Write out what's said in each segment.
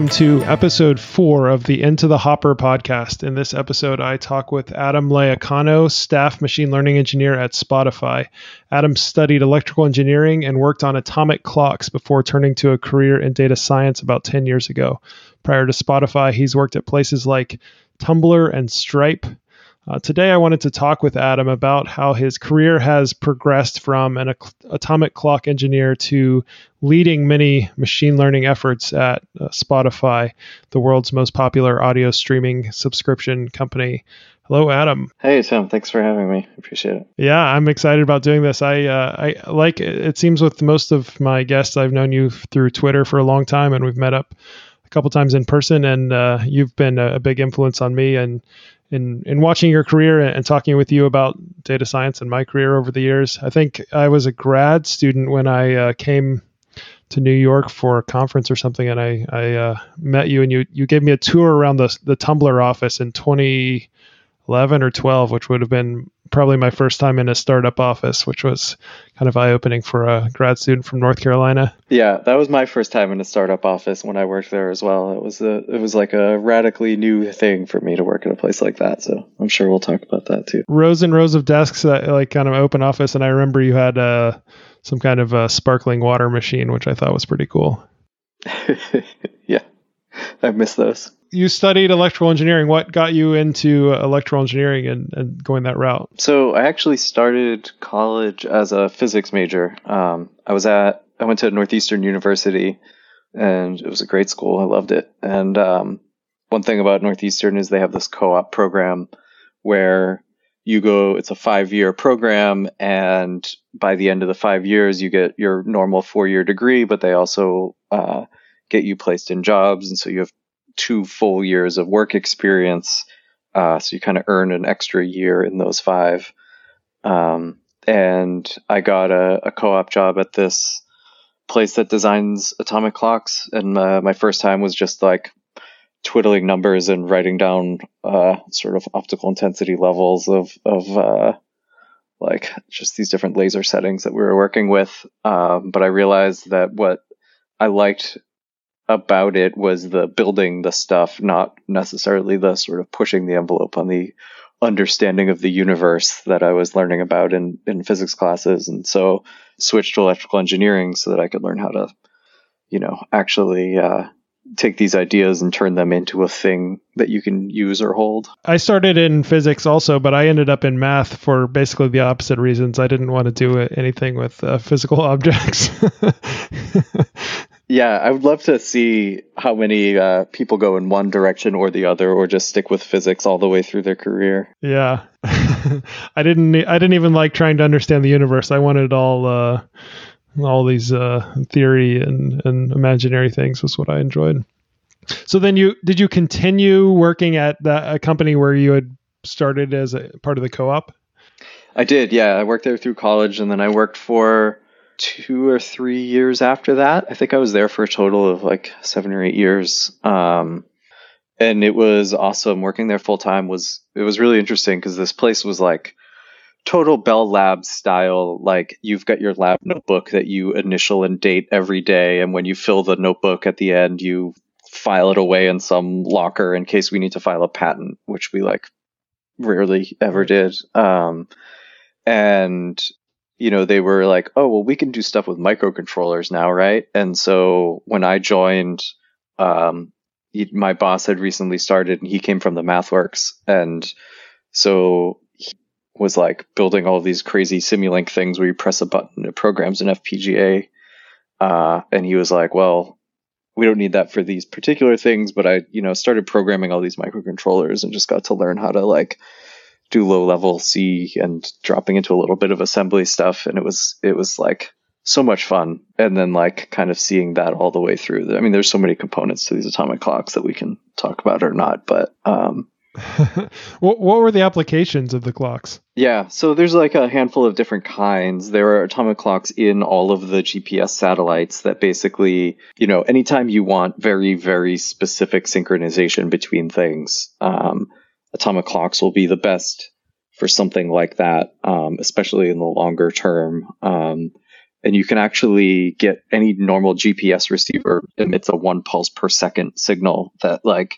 welcome to episode four of the Into the Hopper podcast. In this episode, I talk with Adam Laiacano, staff machine learning engineer at Spotify. Adam studied electrical engineering and worked on atomic clocks before turning to a career in data science about 10 years ago. Prior to Spotify, he's worked at places like Tumblr and Stripe, uh, today, I wanted to talk with Adam about how his career has progressed from an atomic clock engineer to leading many machine learning efforts at uh, Spotify, the world's most popular audio streaming subscription company. Hello, Adam. Hey, Tim. Thanks for having me. Appreciate it. Yeah, I'm excited about doing this. I, uh, I like. It seems with most of my guests, I've known you through Twitter for a long time, and we've met up a couple times in person. And uh, you've been a, a, big influence on me, and in in watching your career and talking with you about data science and my career over the years. I think I was a grad student when I uh, came to New York for a conference or something, and I I uh, met you and you you gave me a tour around the the Tumblr office in 2011 or 12, which would have been probably my first time in a startup office, which was kind of eye opening for a grad student from North Carolina. Yeah, that was my first time in a startup office when I worked there as well. It was a it was like a radically new thing for me to work in a place like that. So I'm sure we'll talk about that too. Rows and rows of desks, that, like kind of open office, and I remember you had uh, some kind of a sparkling water machine, which I thought was pretty cool. yeah, I miss those you studied electrical engineering. What got you into electrical engineering and, and going that route? So I actually started college as a physics major. Um, I was at I went to Northeastern University, and it was a great school. I loved it. And um, one thing about Northeastern is they have this co-op program where you go. It's a five-year program, and by the end of the five years, you get your normal four-year degree, but they also uh, get you placed in jobs, and so you have two full years of work experience. Uh, so you kind of earn an extra year in those five. Um, and I got a, a, co-op job at this place that designs atomic clocks. And uh, my first time was just like twiddling numbers and writing down uh, sort of optical intensity levels of of uh, like just these different laser settings that we were working with. Um, but I realized that what I liked about it was the building the stuff, not necessarily the sort of pushing the envelope on the understanding of the universe that I was learning about in, in physics classes. And so switched to electrical engineering so that I could learn how to, you know, actually uh, take these ideas and turn them into a thing that you can use or hold. I started in physics also, but I ended up in math for basically the opposite reasons. I didn't want to do anything with uh, physical objects. Yeah, I would love to see how many uh, people go in one direction or the other, or just stick with physics all the way through their career. Yeah, I didn't. I didn't even like trying to understand the universe. I wanted all, uh, all these uh, theory and and imaginary things was what I enjoyed. So then you did you continue working at that a company where you had started as a part of the co-op? I did. Yeah, I worked there through college, and then I worked for two or three years after that. I think I was there for a total of like seven or eight years. Um, and it was awesome working there full time was it was really interesting because this place was like total Bell Labs style. Like you've got your lab notebook that you initial and date every day, and when you fill the notebook at the end, you file it away in some locker in case we need to file a patent, which we like rarely ever did. Um, and you know, they were like, oh, well, we can do stuff with microcontrollers now, right? And so when I joined, um, he, my boss had recently started and he came from the MathWorks. And so he was like building all these crazy Simulink things where you press a button, it programs an FPGA. Uh, and he was like, well, we don't need that for these particular things, but I, you know, started programming all these microcontrollers and just got to learn how to like do low level C and dropping into a little bit of assembly stuff. And it was, it was like so much fun. And then like kind of seeing that all the way through. I mean, there's so many components to these atomic clocks that we can talk about or not, but, um, what, what were the applications of the clocks? Yeah, so there's like a handful of different kinds. There are atomic clocks in all of the GPS satellites that basically, you know, anytime you want very, very specific synchronization between things, um, atomic clocks will be the best for something like that, um, especially in the longer term. Um, and you can actually get any normal GPS receiver emits a one pulse per second signal that like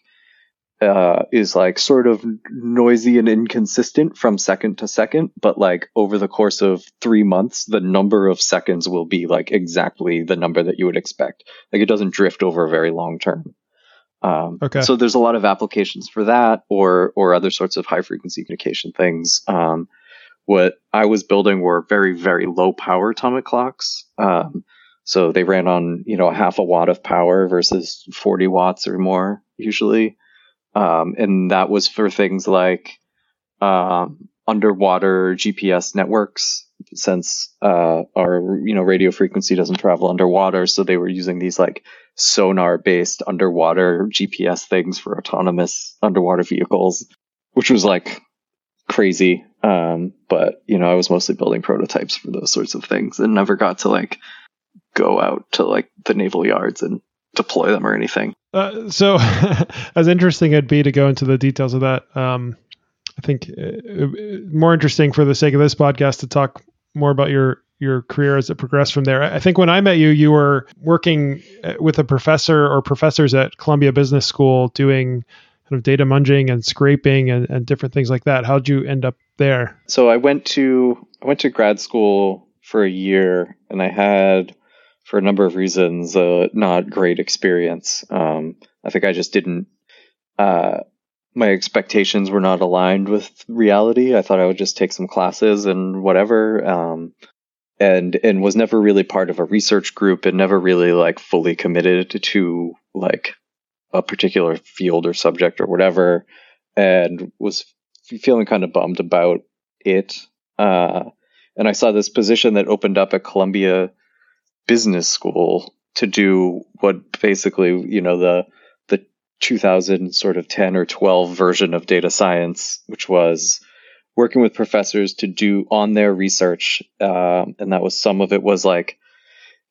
uh, is like sort of noisy and inconsistent from second to second, but like over the course of three months, the number of seconds will be like exactly the number that you would expect. Like it doesn't drift over a very long term. Um, okay. So there's a lot of applications for that, or or other sorts of high frequency communication things. Um, what I was building were very very low power atomic clocks. Um, so they ran on you know a half a watt of power versus 40 watts or more usually, um, and that was for things like um, underwater GPS networks since uh, our you know radio frequency doesn't travel underwater so they were using these like sonar based underwater gps things for autonomous underwater vehicles which was like crazy. Um, but you know i was mostly building prototypes for those sorts of things and never got to like go out to like the naval yards and deploy them or anything. Uh, so as interesting it'd be to go into the details of that um, I think uh, more interesting for the sake of this podcast to talk more about your your career as it progressed from there. I think when I met you, you were working uh, with a professor or professors at Columbia Business School doing kind of data munging and scraping and, and different things like that. How'd you end up there? So I went to I went to grad school for a year, and I had, for a number of reasons, a not great experience. Um, I think I just didn't. Uh, my expectations were not aligned with reality. I thought I would just take some classes and whatever. Um, and and was never really part of a research group and never really like fully committed to like a particular field or subject or whatever and was feeling kind of bummed about it uh, and i saw this position that opened up at columbia business school to do what basically you know the 2000 sort of 10 or 12 version of data science, which was working with professors to do on their research. Uh, and that was some of it was like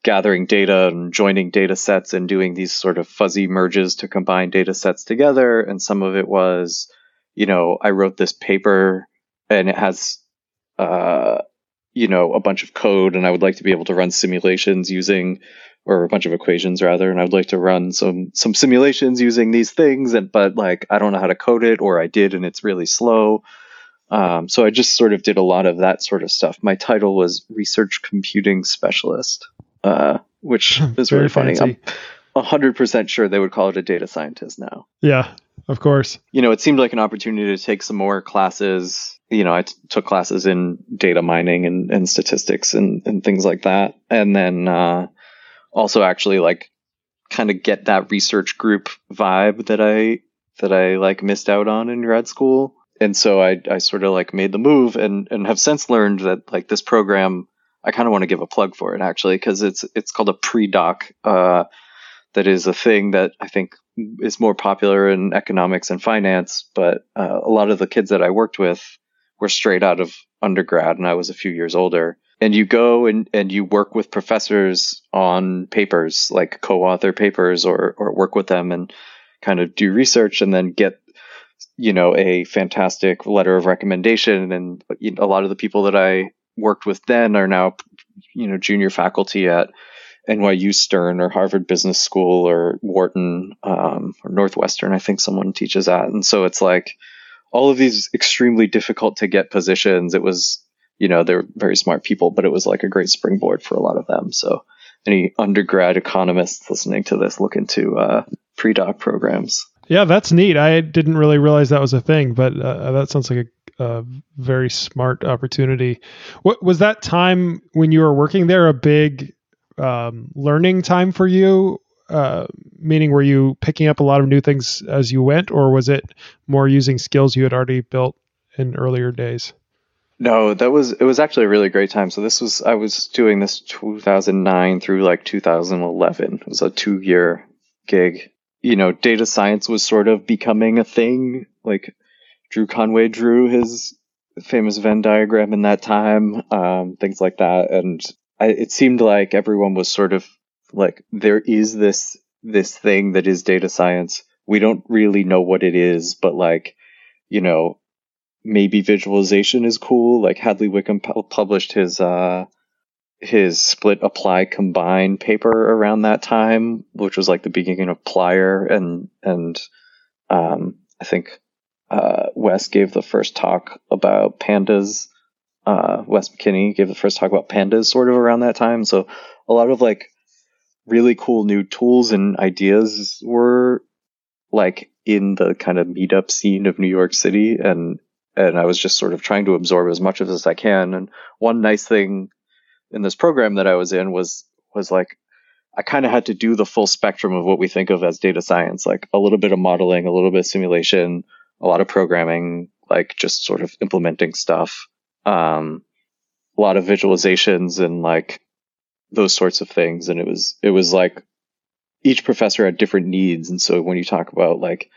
gathering data and joining data sets and doing these sort of fuzzy merges to combine data sets together. And some of it was, you know, I wrote this paper and it has, uh, you know, a bunch of code and I would like to be able to run simulations using or a bunch of equations rather, and I'd like to run some some simulations using these things, and but like I don't know how to code it, or I did and it's really slow. Um, so I just sort of did a lot of that sort of stuff. My title was research computing specialist, uh, which is really funny. I'm hundred percent sure they would call it a data scientist now. Yeah, of course. You know, it seemed like an opportunity to take some more classes. You know, I t- took classes in data mining and, and statistics and, and things like that. And then, uh, also actually like kind of get that research group vibe that I that I like missed out on in grad school. And so I I sort of like made the move and and have since learned that like this program I kind of want to give a plug for it actually because it's it's called a pre-doc uh, that is a thing that I think is more popular in economics and finance, but uh, a lot of the kids that I worked with were straight out of undergrad and I was a few years older. And you go and, and you work with professors on papers like co-author papers or, or work with them and kind of do research and then get you know a fantastic letter of recommendation and a lot of the people that i worked with then are now you know junior faculty at nyu stern or harvard business school or wharton um, or northwestern i think someone teaches at and so it's like all of these extremely difficult to get positions it was you know, they're very smart people, but it was like a great springboard for a lot of them. So any undergrad economists listening to this, look into uh, pre-doc programs. Yeah, that's neat. I didn't really realize that was a thing, but uh, that sounds like a, a, very smart opportunity. What was that time when you were working there a big um, learning time for you? Uh, meaning, were you picking up a lot of new things as you went, or was it more using skills you had already built in earlier days? No, that was it was actually a really great time. So this was I was doing this 2009 through like 2011. It was a 2-year gig. You know, data science was sort of becoming a thing. Like Drew Conway drew his famous Venn diagram in that time, um, things like that and I, it seemed like everyone was sort of like there is this this thing that is data science. We don't really know what it is, but like you know, maybe visualization is cool. Like Hadley Wickham pu- published his uh, his split apply combine paper around that time, which was like the beginning of plyr, and and um, I think uh, Wes gave the first talk about pandas. Uh, Wes McKinney gave the first talk about pandas, sort of around that time. So a lot of like really cool new tools and ideas were like in the kind of meetup scene of New York City, and and I was just sort of trying to absorb as much of this as I can. And one nice thing in this program that I was in was was like I kind of had to do the full spectrum of what we think of as data science, like a little bit of modeling, a little bit of simulation, a lot of programming, like just sort of implementing stuff, um, a lot of visualizations and like those sorts of things. And it was it was like each professor had different needs, and so when you talk about like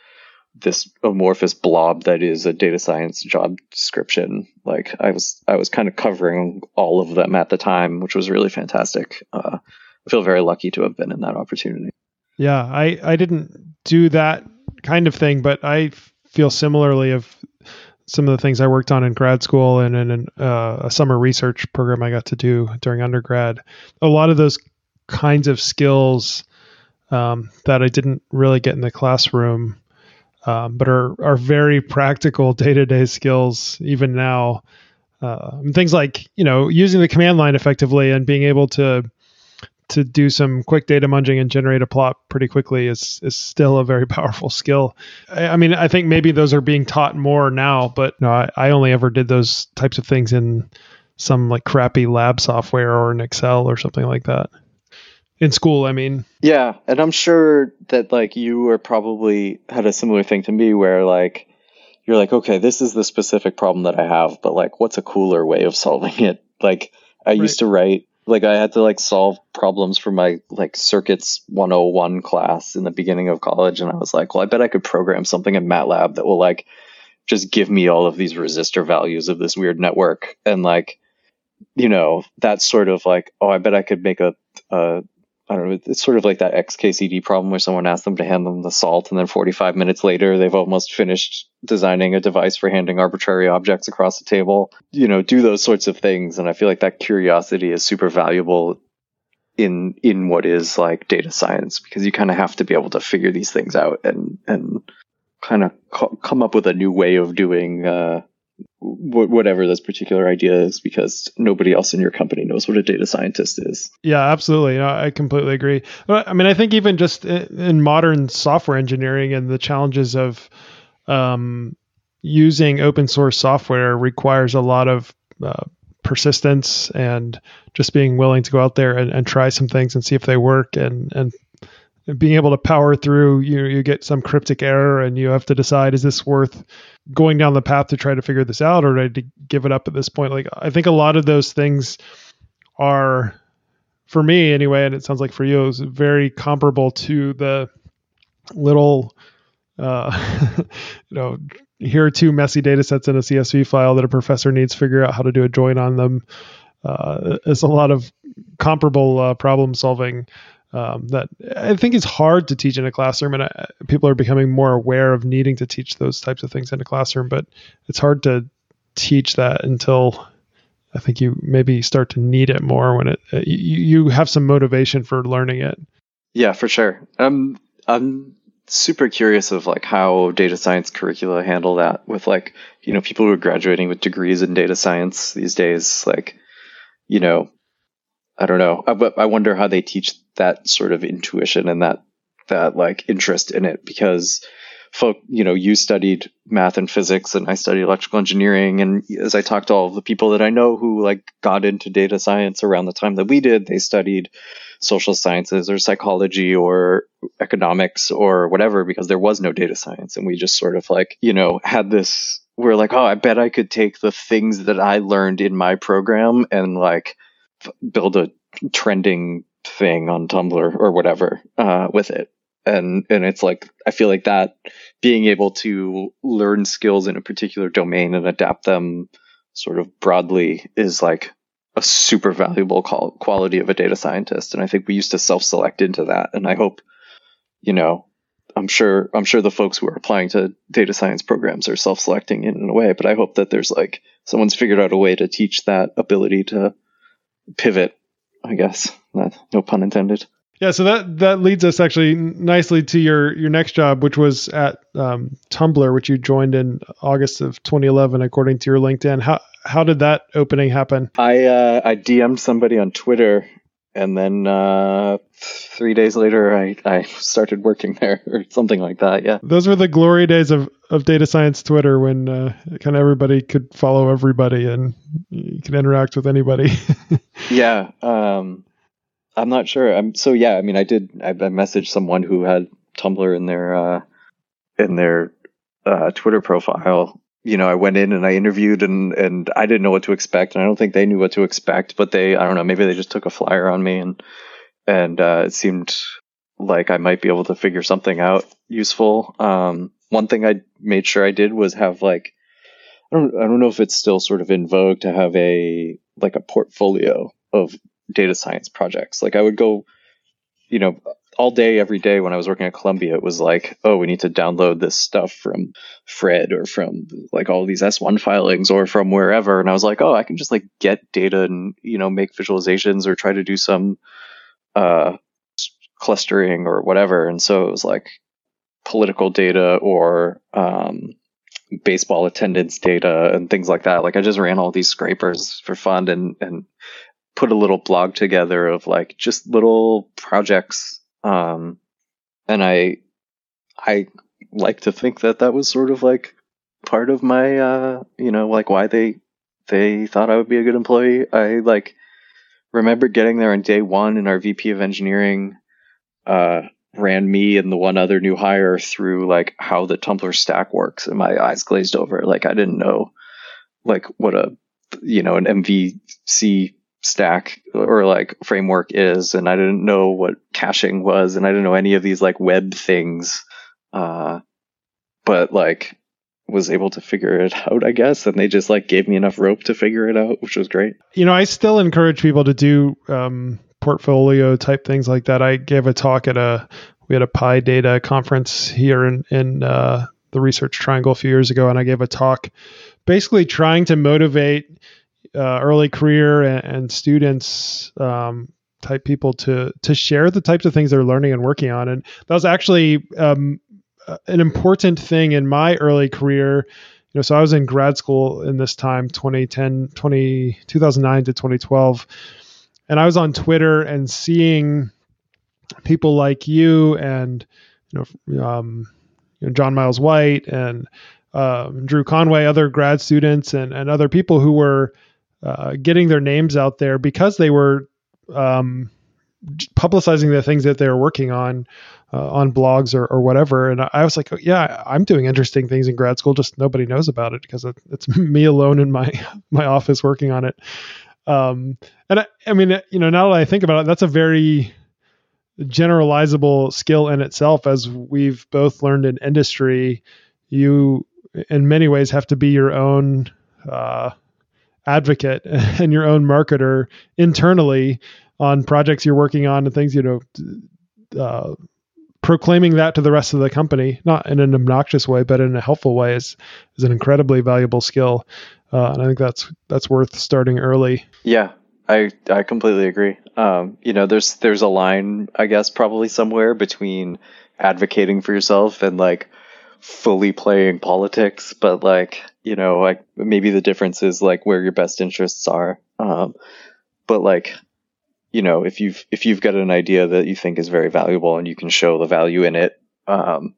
this amorphous blob that is a data science job description. Like I was, I was kind of covering all of them at the time, which was really fantastic. Uh, I feel very lucky to have been in that opportunity. Yeah, I, I didn't do that kind of thing, but I feel similarly of some of the things I worked on in grad school and in uh, a summer research program I got to do during undergrad. A lot of those kinds of skills um, that I didn't really get in the classroom um, but are are very practical day to day skills even now. Uh, things like you know using the command line effectively and being able to to do some quick data munging and generate a plot pretty quickly is is still a very powerful skill. I, I mean, I think maybe those are being taught more now, but I, I only ever did those types of things in some like crappy lab software or in Excel or something like that in school i mean yeah and i'm sure that like you were probably had a similar thing to me where like you're like okay this is the specific problem that i have but like what's a cooler way of solving it like i right. used to write like i had to like solve problems for my like circuits 101 class in the beginning of college and i was like well i bet i could program something in matlab that will like just give me all of these resistor values of this weird network and like you know that's sort of like oh i bet i could make a, a I don't know. It's sort of like that XKCD problem where someone asks them to hand them the salt, and then 45 minutes later, they've almost finished designing a device for handing arbitrary objects across the table. You know, do those sorts of things, and I feel like that curiosity is super valuable in in what is like data science because you kind of have to be able to figure these things out and and kind of co- come up with a new way of doing uh, whatever this particular idea is because nobody else in your company knows what a data scientist is. Yeah, absolutely. No, I completely agree. I mean, I think even just in modern software engineering and the challenges of um, using open source software requires a lot of uh, persistence and just being willing to go out there and, and try some things and see if they work and and being able to power through you you get some cryptic error and you have to decide is this worth going down the path to try to figure this out or to give it up at this point? Like i think a lot of those things are for me anyway and it sounds like for you is very comparable to the little uh, you know here are two messy data sets in a csv file that a professor needs to figure out how to do a join on them. Uh, it's a lot of comparable uh, problem solving um, that I think is hard to teach in a classroom, and I, people are becoming more aware of needing to teach those types of things in a classroom. But it's hard to teach that until I think you maybe start to need it more when it uh, you, you have some motivation for learning it. Yeah, for sure. I'm I'm super curious of like how data science curricula handle that with like you know people who are graduating with degrees in data science these days. Like you know I don't know. I, I wonder how they teach that sort of intuition and that that like interest in it because folk, you know, you studied math and physics and I studied electrical engineering. And as I talked to all the people that I know who like got into data science around the time that we did, they studied social sciences or psychology or economics or whatever because there was no data science. And we just sort of like, you know, had this, we're like, oh, I bet I could take the things that I learned in my program and like build a trending thing on Tumblr or whatever uh, with it. And and it's like I feel like that being able to learn skills in a particular domain and adapt them sort of broadly is like a super valuable quality of a data scientist. And I think we used to self-select into that. And I hope, you know, I'm sure I'm sure the folks who are applying to data science programs are self-selecting in, in a way, but I hope that there's like someone's figured out a way to teach that ability to pivot I guess. Not, no pun intended. Yeah, so that that leads us actually nicely to your your next job, which was at um, Tumblr, which you joined in August of 2011, according to your LinkedIn. How how did that opening happen? I uh, I DM'd somebody on Twitter, and then uh, three days later, I I started working there or something like that. Yeah, those were the glory days of of data science Twitter when uh, kind of everybody could follow everybody and you could interact with anybody. yeah. Um, I'm not sure. I'm so yeah. I mean, I did. I, I messaged someone who had Tumblr in their uh, in their uh, Twitter profile. You know, I went in and I interviewed, and and I didn't know what to expect, and I don't think they knew what to expect. But they, I don't know, maybe they just took a flyer on me, and and uh, it seemed like I might be able to figure something out useful. Um, one thing I made sure I did was have like I don't I don't know if it's still sort of in vogue to have a like a portfolio of data science projects. Like I would go, you know, all day, every day when I was working at Columbia, it was like, oh, we need to download this stuff from Fred or from like all these S1 filings or from wherever. And I was like, oh, I can just like get data and, you know, make visualizations or try to do some uh, clustering or whatever. And so it was like political data or um, baseball attendance data and things like that. Like I just ran all these scrapers for fun and, and put a little blog together of like just little projects. Um, and I, I like to think that that was sort of like part of my, uh, you know, like why they, they thought I would be a good employee. I like remember getting there on day one and our VP of engineering, uh, ran me and the one other new hire through like how the Tumblr stack works and my eyes glazed over. Like I didn't know like what a, you know, an MVC stack or like framework is and i didn't know what caching was and i didn't know any of these like web things uh, but like was able to figure it out i guess and they just like gave me enough rope to figure it out which was great. You know i still encourage people to do um, portfolio type things like that. I gave a talk at a we had a PyData conference here in in uh, the research triangle a few years ago and i gave a talk basically trying to motivate uh, early career and, and students um, type people to to share the types of things they're learning and working on. And that was actually um, an important thing in my early career. You know, so I was in grad school in this time, 2010, 20, 2009 to 2012. And I was on Twitter and seeing people like you and, you know, um, you know John Myles White and um, Drew Conway, other grad students and, and other people who were uh, getting their names out there because they were um, publicizing the things that they were working on uh, on blogs or, or whatever. And I was like, oh, yeah, I'm doing interesting things in grad school. Just nobody knows about it because it's me alone in my my office working on it. Um, and I, I mean, you know, now that I think about it, that's a very generalizable skill in itself. As we've both learned in industry, you in many ways have to be your own uh, advocate and your own marketer internally on projects you're working on and things you know uh, proclaiming that to the rest of the company not in an obnoxious way but in a helpful way is is an incredibly valuable skill. Uh, and i think that's that's worth starting early. Yeah i i completely agree. Um, you know there's there's a line i guess probably somewhere between advocating for yourself and like fully playing politics, but like, you know, like maybe the difference is like where your best interests are. Um, but like, you know, if you've, if you've got an idea that you think is very valuable and you can show the value in it, um,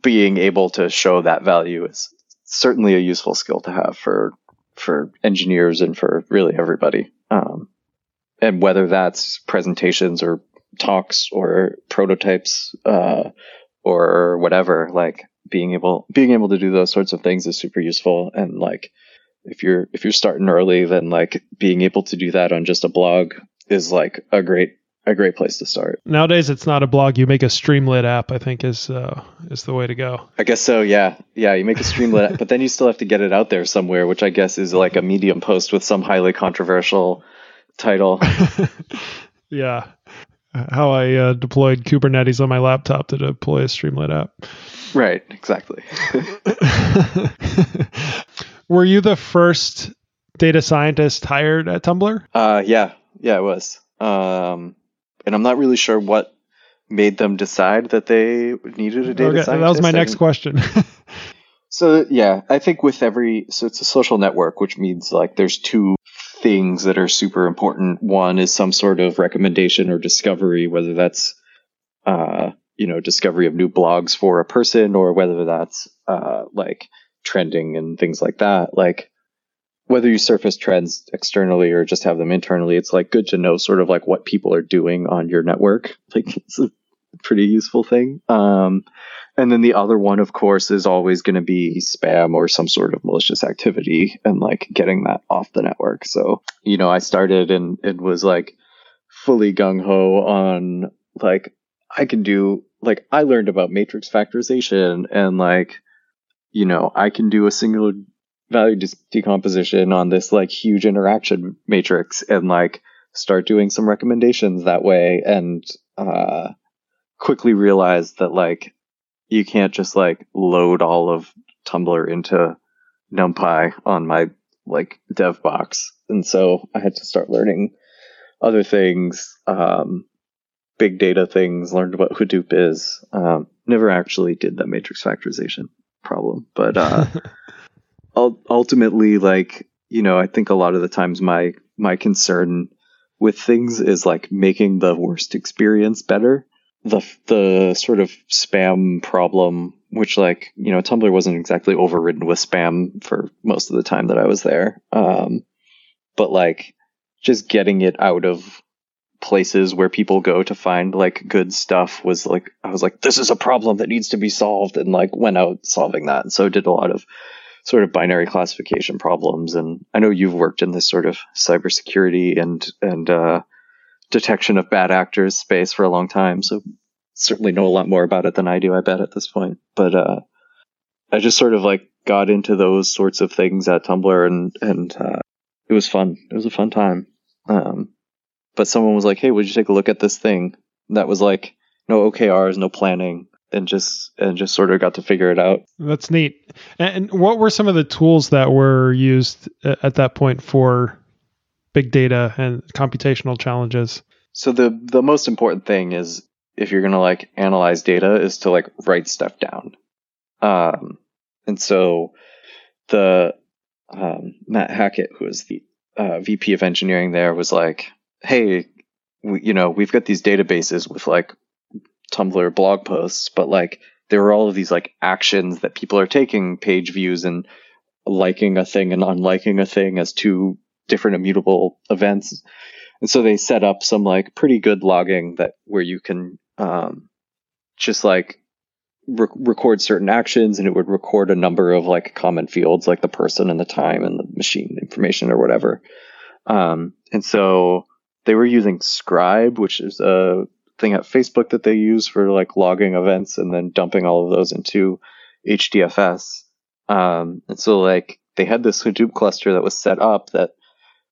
being able to show that value is certainly a useful skill to have for, for engineers and for really everybody. Um, and whether that's presentations or talks or prototypes, uh, or whatever, like being able being able to do those sorts of things is super useful and like if you're if you're starting early then like being able to do that on just a blog is like a great a great place to start. Nowadays, it's not a blog. You make a Streamlit app. I think is uh, is the way to go. I guess so. Yeah, yeah. You make a Streamlit, app, but then you still have to get it out there somewhere, which I guess is like a Medium post with some highly controversial title. yeah, how I uh, deployed Kubernetes on my laptop to deploy a Streamlit app. Right, exactly. Were you the first data scientist hired at Tumblr? Uh, yeah, yeah, it was. Um, and I'm not really sure what made them decide that they needed a data Okay, scientist. that was my I next question. So yeah, I think with every so it's a social network, which means like there's two things that are super important. One is some sort of recommendation or discovery, whether that's uh, you know discovery of new blogs for a person or whether that's uh, like trending and things like that. Like whether you surface trends externally or just have them internally, it's like good to know sort of like what people are doing on your network. Like it's a pretty useful thing. Um, and then the other one, of course, is always going to be spam or some sort of malicious activity and like getting that off the network. So, you know, I started and it was like fully gung ho on like, I can do, like, I learned about matrix factorization and like, you know, I can do a singular value dis- decomposition on this like huge interaction matrix and like start doing some recommendations that way and, uh, quickly realized that like you can't just like load all of Tumblr into NumPy on my like dev box. And so I had to start learning other things, um, big data things, learned what Hadoop is. Um, never actually did that matrix factorization problem, but, uh, ultimately, like, you know, I think a lot of the times my, my concern with things is like making the worst experience better the the sort of spam problem, which like you know Tumblr wasn't exactly overridden with spam for most of the time that I was there, um, but like just getting it out of places where people go to find like good stuff was like I was like this is a problem that needs to be solved and like went out solving that. And so did a lot of sort of binary classification problems. And I know you've worked in this sort of cybersecurity and and uh, detection of bad actors space for a long time, so certainly know a lot more about it than I do, I bet, at this point. But uh, I just sort of like got into those sorts of things at Tumblr, and and uh, it was fun. It was a fun time. Um, but someone was like, "Hey, would you take a look at this thing?" That was like no OKRs, no planning, and just and just sort of got to figure it out. That's neat. And and what were some of the tools that were used at that point for big data and computational challenges? So the the most important thing is if you're gonna like analyze data is to like write stuff down. Um, and so the um, Matt Hackett, who is the uh, VP of engineering there, was like, "Hey, we, you know, we've got these databases with like Tumblr blog posts, but like there are all of these like actions that people are taking, page views and liking a thing and unliking a thing as two different immutable events." And so they set up some like pretty good logging that where you can um, just like re- record certain actions and it would record a number of like common fields like the person and the time and the machine information or whatever. Um, and so they were using Scribe, which is a thing at Facebook that they use for like logging events and then dumping all of those into HDFS. Um, and so like they had this Hadoop cluster that was set up that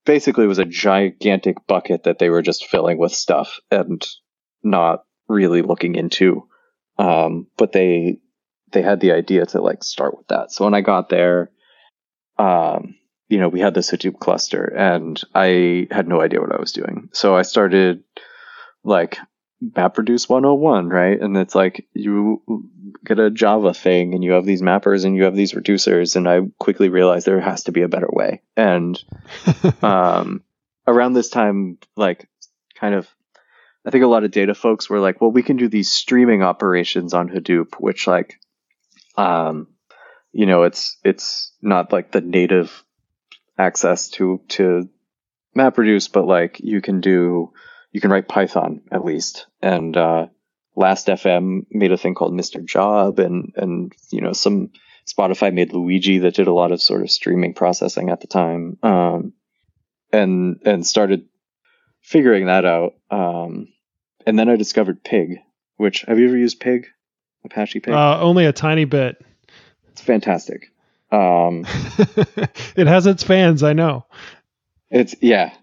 basically was a gigantic bucket that they were just filling with stuff and not really looking into. Um, but they they had the idea to like start with that. So when I got there, um, you know, we had this Hadoop cluster and I had no idea what I was doing. So I started like MapReduce 101, right? And it's like you get a Java thing and you have these mappers and you have these reducers. And I quickly realized there has to be a better way. And um, around this time, like kind of, I think a lot of data folks were like, well, we can do these streaming operations on Hadoop, which like, um, you know, it's it's not like the native access to to MapReduce, but like you can do you can write Python at least. And uh, Last.fm made a thing called mrjob, and and you know some Spotify made Luigi that did a lot of sort of streaming processing at the time, um, and and started figuring that out. Um, and then I discovered Pig, which have you ever used Pig? Apache Pig. Uh, only a tiny bit. it's fantastic. Um, it has its fans, I know. It's yeah.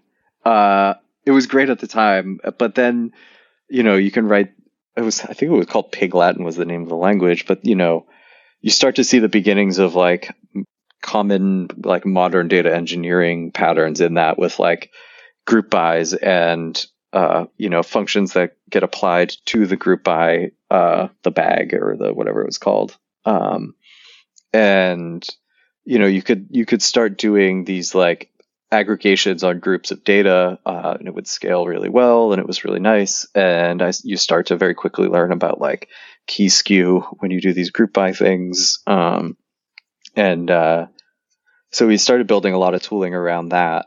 Uh, it was great at the time, but then, you know, you can write. It was I think it was called Pig Latin was the name of the language, but you know, you start to see the beginnings of like common like modern data engineering patterns in that with like group bys and uh, you know, functions that get applied to the group by uh, the bag or the whatever it was called. Um, and you know, you could you could start doing these like aggregations on groups of data, uh, and it would scale really well, and it was really nice. And I, you start to very quickly learn about like key skew when you do these group by things. Um, and uh, so we started building a lot of tooling around that.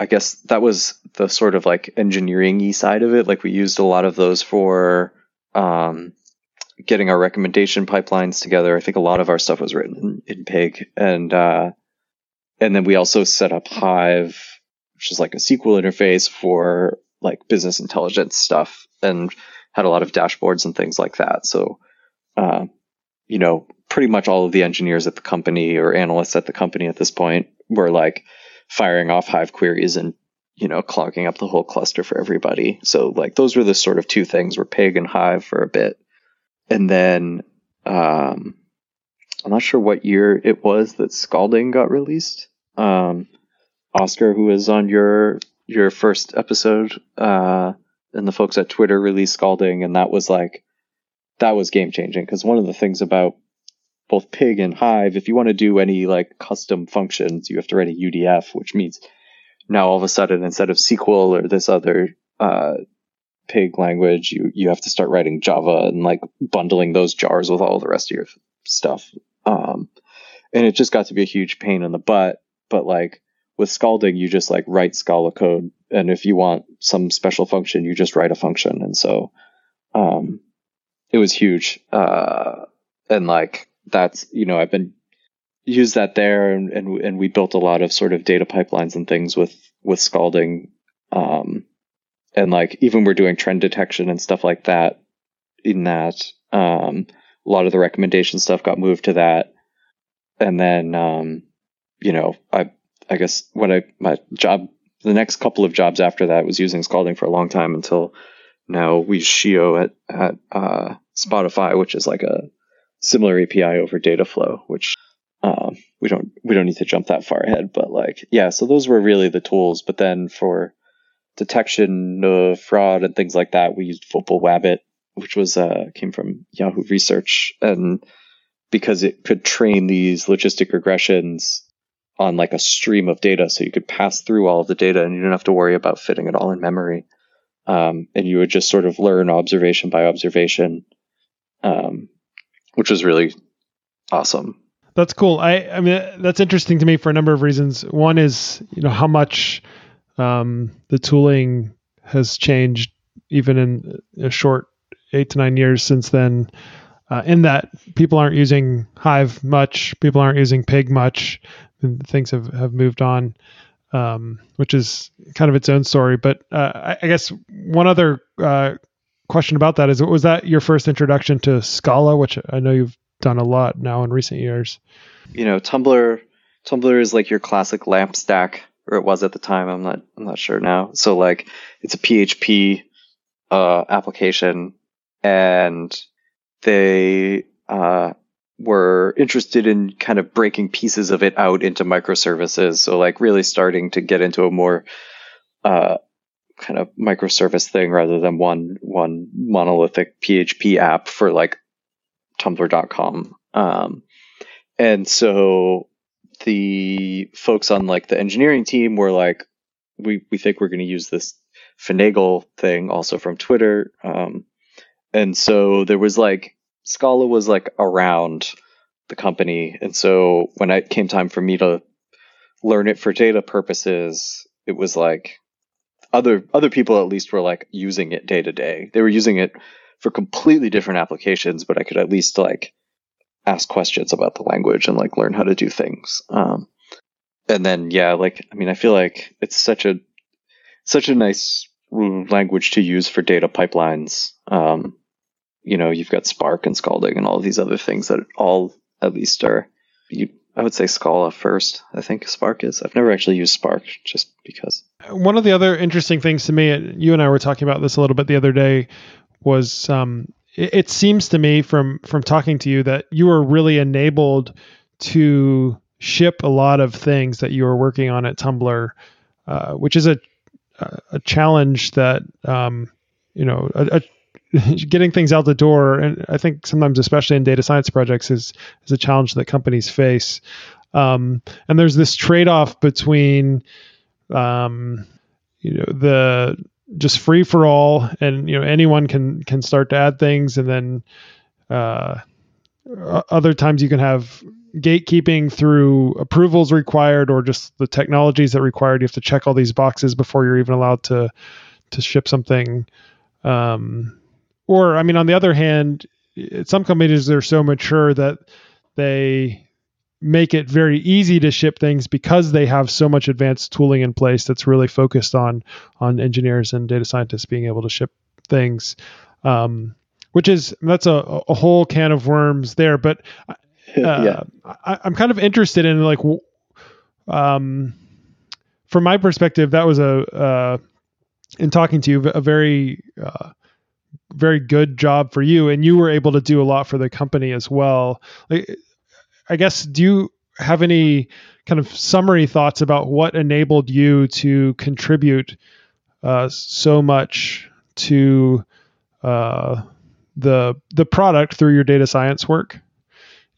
I guess that was the sort of like engineering side of it. Like we used a lot of those for um, getting our recommendation pipelines together. I think a lot of our stuff was written in, in Pig, and uh, and then we also set up Hive, which is like a SQL interface for like business intelligence stuff, and had a lot of dashboards and things like that. So, uh, you know, pretty much all of the engineers at the company or analysts at the company at this point were like firing off Hive queries and you know clogging up the whole cluster for everybody. So like those were the sort of two things were Pig and Hive for a bit, and then um, I'm not sure what year it was that Scalding got released. Um, Oscar, who was on your your first episode, uh, and the folks at Twitter released Scalding, and that was like that was game changing because one of the things about both Pig and Hive, if you want to do any like custom functions, you have to write a UDF, which means now all of a sudden instead of SQL or this other uh, Pig language, you you have to start writing Java and like bundling those jars with all the rest of your stuff. Um, and it just got to be a huge pain in the butt. But like with Scalding, you just like write Scala code, and if you want some special function, you just write a function. And so, um, it was huge. Uh, and like that's you know I've been used that there, and, and and we built a lot of sort of data pipelines and things with with Scalding. Um, and like even we're doing trend detection and stuff like that in that. Um, a lot of the recommendation stuff got moved to that, and then um, you know I I guess what I my job the next couple of jobs after that was using Scalding for a long time until now we use Scio at at uh, Spotify, which is like a similar API over Dataflow, which um, we don't we don't need to jump that far ahead, but like yeah, so those were really the tools. But then for detection of fraud and things like that, we used Vowpal Wabbit, which was uh, came from Yahoo Research, and because it could train these logistic regressions on like a stream of data, so you could pass through all of the data, and you don't have to worry about fitting it all in memory. Um, and you would just sort of learn observation by observation, um, which was really awesome. That's cool. I, I mean, that's interesting to me for a number of reasons. One is, you know, how much um, the tooling has changed even in a short eight to nine years since then. Uh, in that people aren't using Hive much, people aren't using Pig much, and things have, have moved on, um, which is kind of its own story. But uh, I, I, guess one other uh, question about that is was that your first introduction to Scala, which I know you've done a lot now in recent years? You know, Tumblr. Tumblr is like your classic LAMP stack or it was at the time. I'm not I'm not sure now. So like it's a PHP uh, application, and they uh, were interested in kind of breaking pieces of it out into microservices. So like really starting to get into a more uh, kind of microservice thing rather than one one monolithic PHP app for like Tumblr.com. Um, and so the folks on like the engineering team were like, we we think we're going to use this finagle thing also from Twitter. Um, and so there was like Scala was like around the company, and so when it came time for me to learn it for data purposes, it was like other other people at least were like using it day to day. They were using it for completely different applications, but I could at least like ask questions about the language and like learn how to do things. Um, and then yeah, like I mean, I feel like it's such a such a nice language to use for data pipelines. Um, you know, you've got Spark and Scalding and all these other things that all at least are you. I would say Scala first. I think Spark is. I've never actually used Spark just because. One of the other interesting things to me, you and I were talking about this a little bit the other day, was um, it, it seems to me from from talking to you that you were really enabled to ship a lot of things that you were working on at Tumblr, uh, which is a a challenge that um, you know a, a, getting things out the door, and I think sometimes, especially in data science projects, is is a challenge that companies face. Um, and there's this trade off between um, you know the just free for all, and you know anyone can can start to add things, and then uh, other times you can have gatekeeping through approvals required or just the technologies that required. You have to check all these boxes before you're even allowed to to ship something. Um, or I mean, on the other hand, some companies they're so mature that they make it very easy to ship things because they have so much advanced tooling in place that's really focused on on engineers and data scientists being able to ship things. Um, which is that's a, a whole can of worms there. But uh, yeah. I, am kind of interested in like, um, from my perspective, that was a uh, in talking to you a very uh, very good job for you, and you were able to do a lot for the company as well. Like, I guess do you have any kind of summary thoughts about what enabled you to contribute uh, so much to uh, the the product through your data science work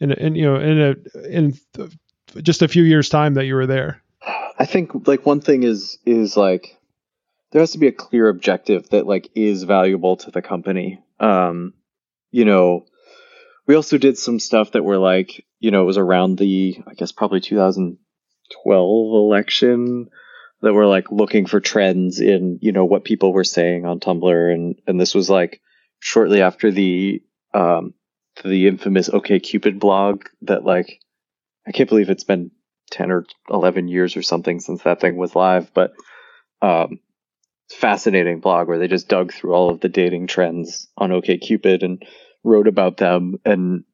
and in you know in a in just a few years time that you were there i think like one thing is is like there has to be a clear objective that like is valuable to the company. Um you know we also did some stuff that were like you know it was around the i guess probably 2012 election that were like looking for trends in you know what people were saying on tumblr. And and this was like shortly after the um, the infamous OkCupid blog that like I can't believe it's been 10 or 11 years or something since that thing was live, but um, fascinating blog where they just dug through all of the dating trends on OkCupid and wrote about them. And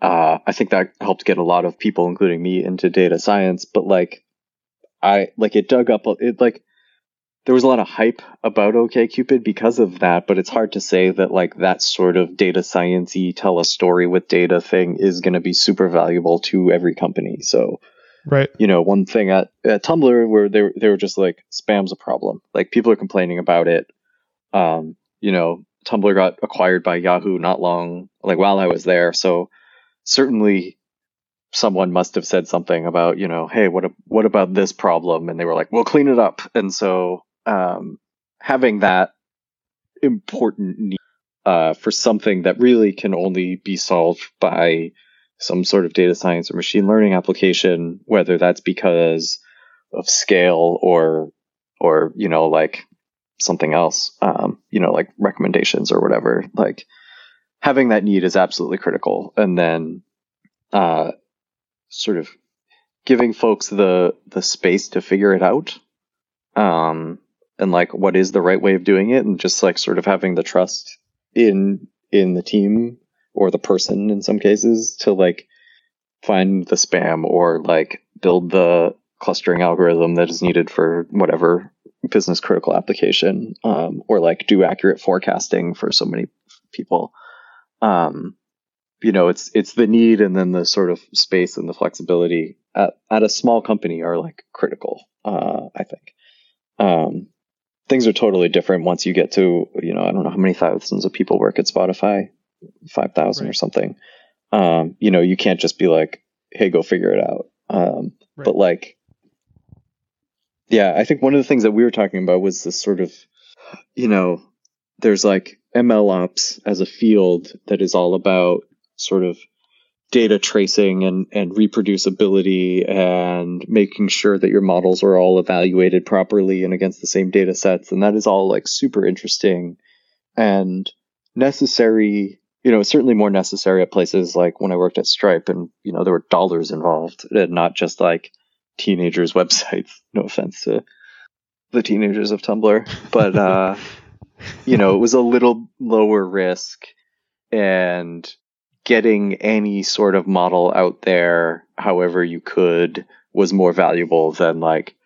uh, I think that helped get a lot of people, including me, into data science. But like, I like it dug up it like there was a lot of hype about OkCupid because of that, but it's hard to say that like that sort of data sciencey tell a story with data thing is going to be super valuable to every company. So, right, you know, one thing at, at Tumblr where they they were just like spam's a problem, like people are complaining about it. Um, you know, Tumblr got acquired by Yahoo not long like while I was there, so certainly someone must have said something about you know hey what what about this problem? And they were like we'll clean it up. And so um, having that important need uh, for something that really can only be solved by some sort of data science or machine learning application, whether that's because of scale or or you know like something else, um, you know like recommendations or whatever. Like having that need is absolutely critical, and then uh, sort of giving folks the the space to figure it out um, and like what is the right way of doing it and just like sort of having the trust in in the team or the person in some cases to like find the spam or like build the clustering algorithm that is needed for whatever business critical application um, or like do accurate forecasting for so many people. Um, you know it's it's the need and then the sort of space and the flexibility at, at a small company are like critical uh, i think. Um, things are totally different once you get to you know I don't know how many thousands of people work at Spotify, five thousand right. or something. Um, you know, you can't just be like, "Hey, go figure it out." Um, right. But like, yeah, I think one of the things that we were talking about was this sort of, you know, there's like ML ops as a field that is all about sort of data tracing and, and reproducibility and making sure that your models are all evaluated properly and against the same data sets. And that is all like super interesting and necessary. You know, certainly more necessary at places like when I worked at Stripe and, you know, there were dollars involved and not just like teenagers' websites. No offense to the teenagers of Tumblr, but, uh, you know, it was a little lower risk and getting any sort of model out there, however you could, was more valuable than like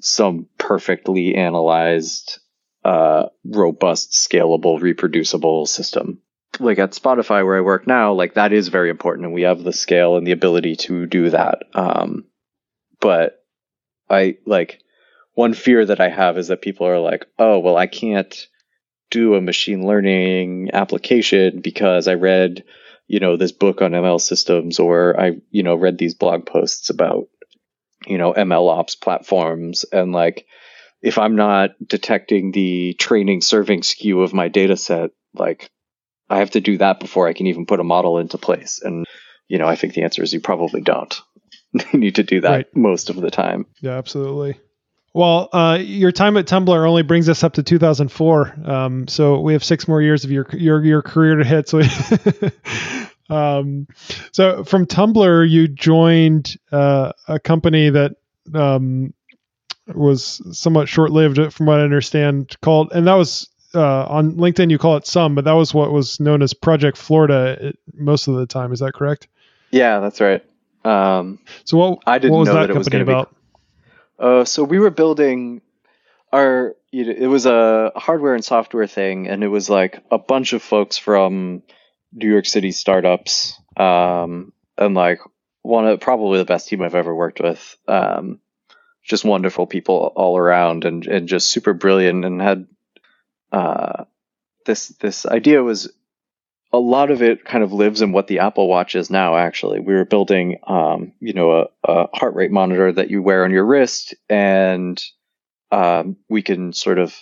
some perfectly analyzed, uh, robust, scalable, reproducible system. Like at Spotify, where I work now, like that is very important, and we have the scale and the ability to do that. Um, but I like one fear that I have is that people are like, oh, well, I can't do a machine learning application because I read, you know, this book on ML systems or I, you know, read these blog posts about, you know, ML ops platforms. And like, if I'm not detecting the training serving skew of my data set, like I have to do that before I can even put a model into place. And, you know, I think the answer is you probably don't need to do that right. most of the time. Yeah, absolutely. Well, uh, your time at Tumblr only brings us up to 2004, um, so we have six more years of your your your career to hit. So, um, so from Tumblr, you joined uh, a company that um, was somewhat short lived, from what I understand, called, and that was uh, on LinkedIn. You call it some, but that was what was known as Project Florida most of the time. Is that correct? Yeah, that's right. Um, so what? I didn't what was know that, that it was company about? Be- uh, so we were building our. You know, it was a hardware and software thing, and it was like a bunch of folks from New York City startups, um, and like one of probably the best team I've ever worked with. Um, just wonderful people all around, and and just super brilliant, and had uh, this this idea was a lot of it kind of lives in what the Apple Watch is now. Actually, we were building, um, you know, a, a, heart rate monitor that you wear on your wrist, and um, we can sort of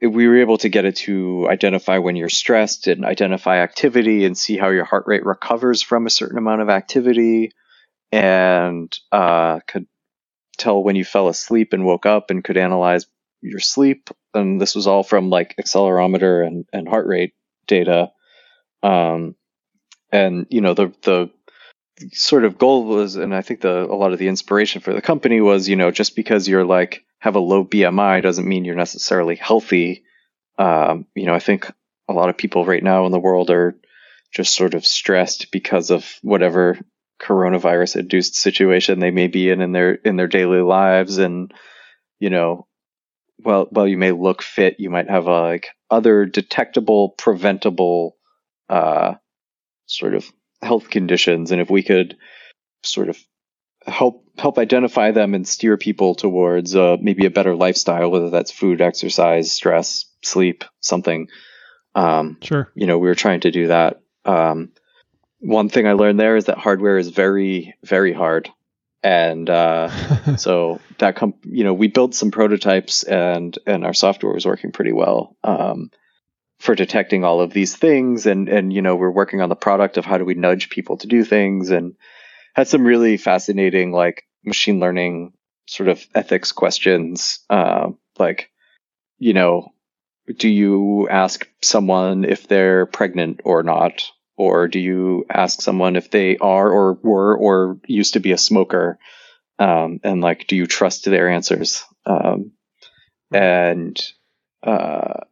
we were able to get it to identify when you're stressed and identify activity and see how your heart rate recovers from a certain amount of activity, and uh, could tell when you fell asleep and woke up, and could analyze your sleep. And this was all from like accelerometer and, and heart rate data um, and you know the the sort of goal was, and I think the a lot of the inspiration for the company was, you know, just because you're like have a low BMI doesn't mean you're necessarily healthy. Um, you know, I think a lot of people right now in the world are just sort of stressed because of whatever coronavirus induced situation they may be in in their in their daily lives and you know well while you may look fit you might have uh, like other detectable preventable uh, sort of health conditions, and if we could sort of help help identify them and steer people towards uh, maybe a better lifestyle, whether that's food, exercise, stress, sleep, something. Um, sure. You know, we were trying to do that. Um, one thing I learned there is that hardware is very, very hard, and uh, so that com- you know we built some prototypes and and our software was working pretty well. Um, for detecting all of these things and and you know we're working on the product of how do we nudge people to do things and had some really fascinating like machine learning sort of ethics questions uh, like you know do you ask someone if they're pregnant or not or do you ask someone if they are or were or used to be a smoker? Um, and like do you trust their answers? Um, and uh,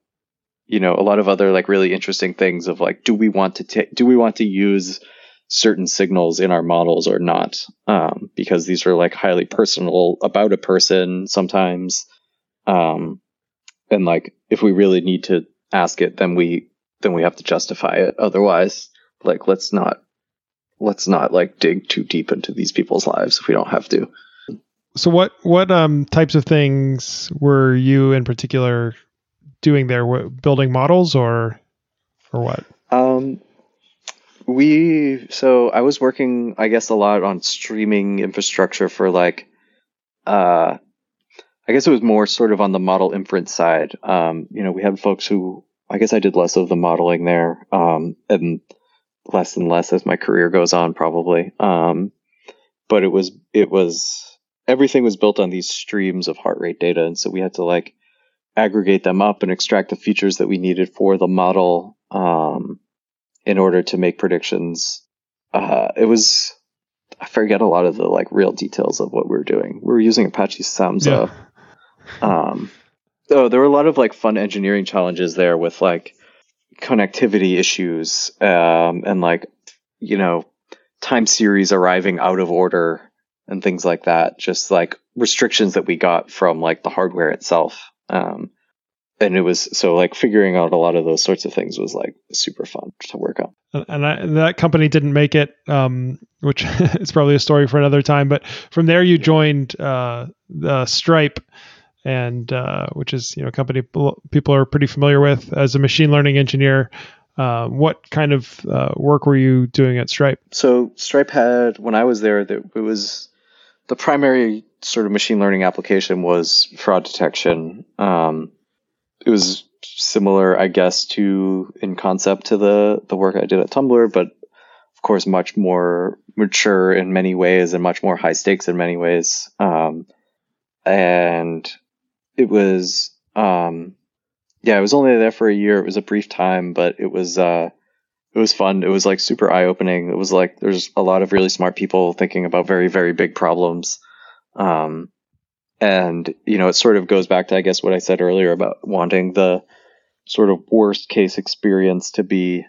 you know a lot of other like really interesting things of like do we want to take do we want to use certain signals in our models or not? Um, because these are like highly personal about a person sometimes. Um, and like if we really need to ask it then we then we have to justify it otherwise like let's not let's not like dig too deep into these people's lives if we don't have to so what what um types of things were you in particular doing there? building models or or what? Um, we so I was working, I guess, a lot on streaming infrastructure for like, uh, I guess it was more sort of on the model inference side. Um, you know, we had folks who I guess I did less of the modeling there, um, and less and less as my career goes on, probably. Um, but it was it was everything was built on these streams of heart rate data, and so we had to like aggregate them up and extract the features that we needed for the model um, in order to make predictions. Uh, it was I forget a lot of the like real details of what we were doing. We were using Apache Samza. Yeah. Um, oh, there were a lot of like fun engineering challenges there with like connectivity issues um, and like you know time series arriving out of order and things like that. Just like restrictions that we got from like the hardware itself. Um, and it was so like figuring out a lot of those sorts of things was like super fun to work on. And, I, and that company didn't make it, um, which is probably a story for another time. But from there, you joined uh, Stripe, and uh, which is you know a company people are pretty familiar with as a machine learning engineer. Uh, what kind of uh, work were you doing at Stripe? So Stripe had when I was there, it was the primary sort of machine learning application was fraud detection. Um, it was similar, I guess, to in concept to the the work I did at Tumblr, but of course much more mature in many ways and much more high stakes in many ways. Um, and it was, um, yeah, I was only there for a year. It was a brief time, but it was, uh, it was fun. It was like super eye opening. It was like there's a lot of really smart people thinking about very, very big problems. Um, and you know, it sort of goes back to I guess what I said earlier about wanting the sort of worst case experience to be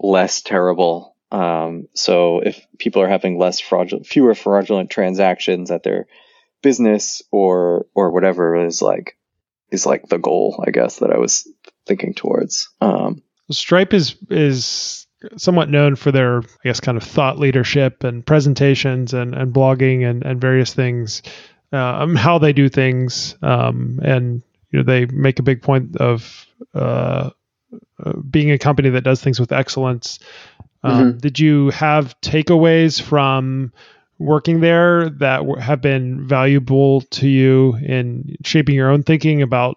less terrible. Um, so if people are having less fraudulent, fewer fraudulent transactions at their business or or whatever is like is like the goal, I guess that I was thinking towards. Um, Stripe is is somewhat known for their, I guess, kind of thought leadership and presentations and, and blogging and, and various things, um, how they do things. Um, and, you know, they make a big point of uh, uh, being a company that does things with excellence. Um, mm-hmm. Did you have takeaways from working there that have been valuable to you in shaping your own thinking about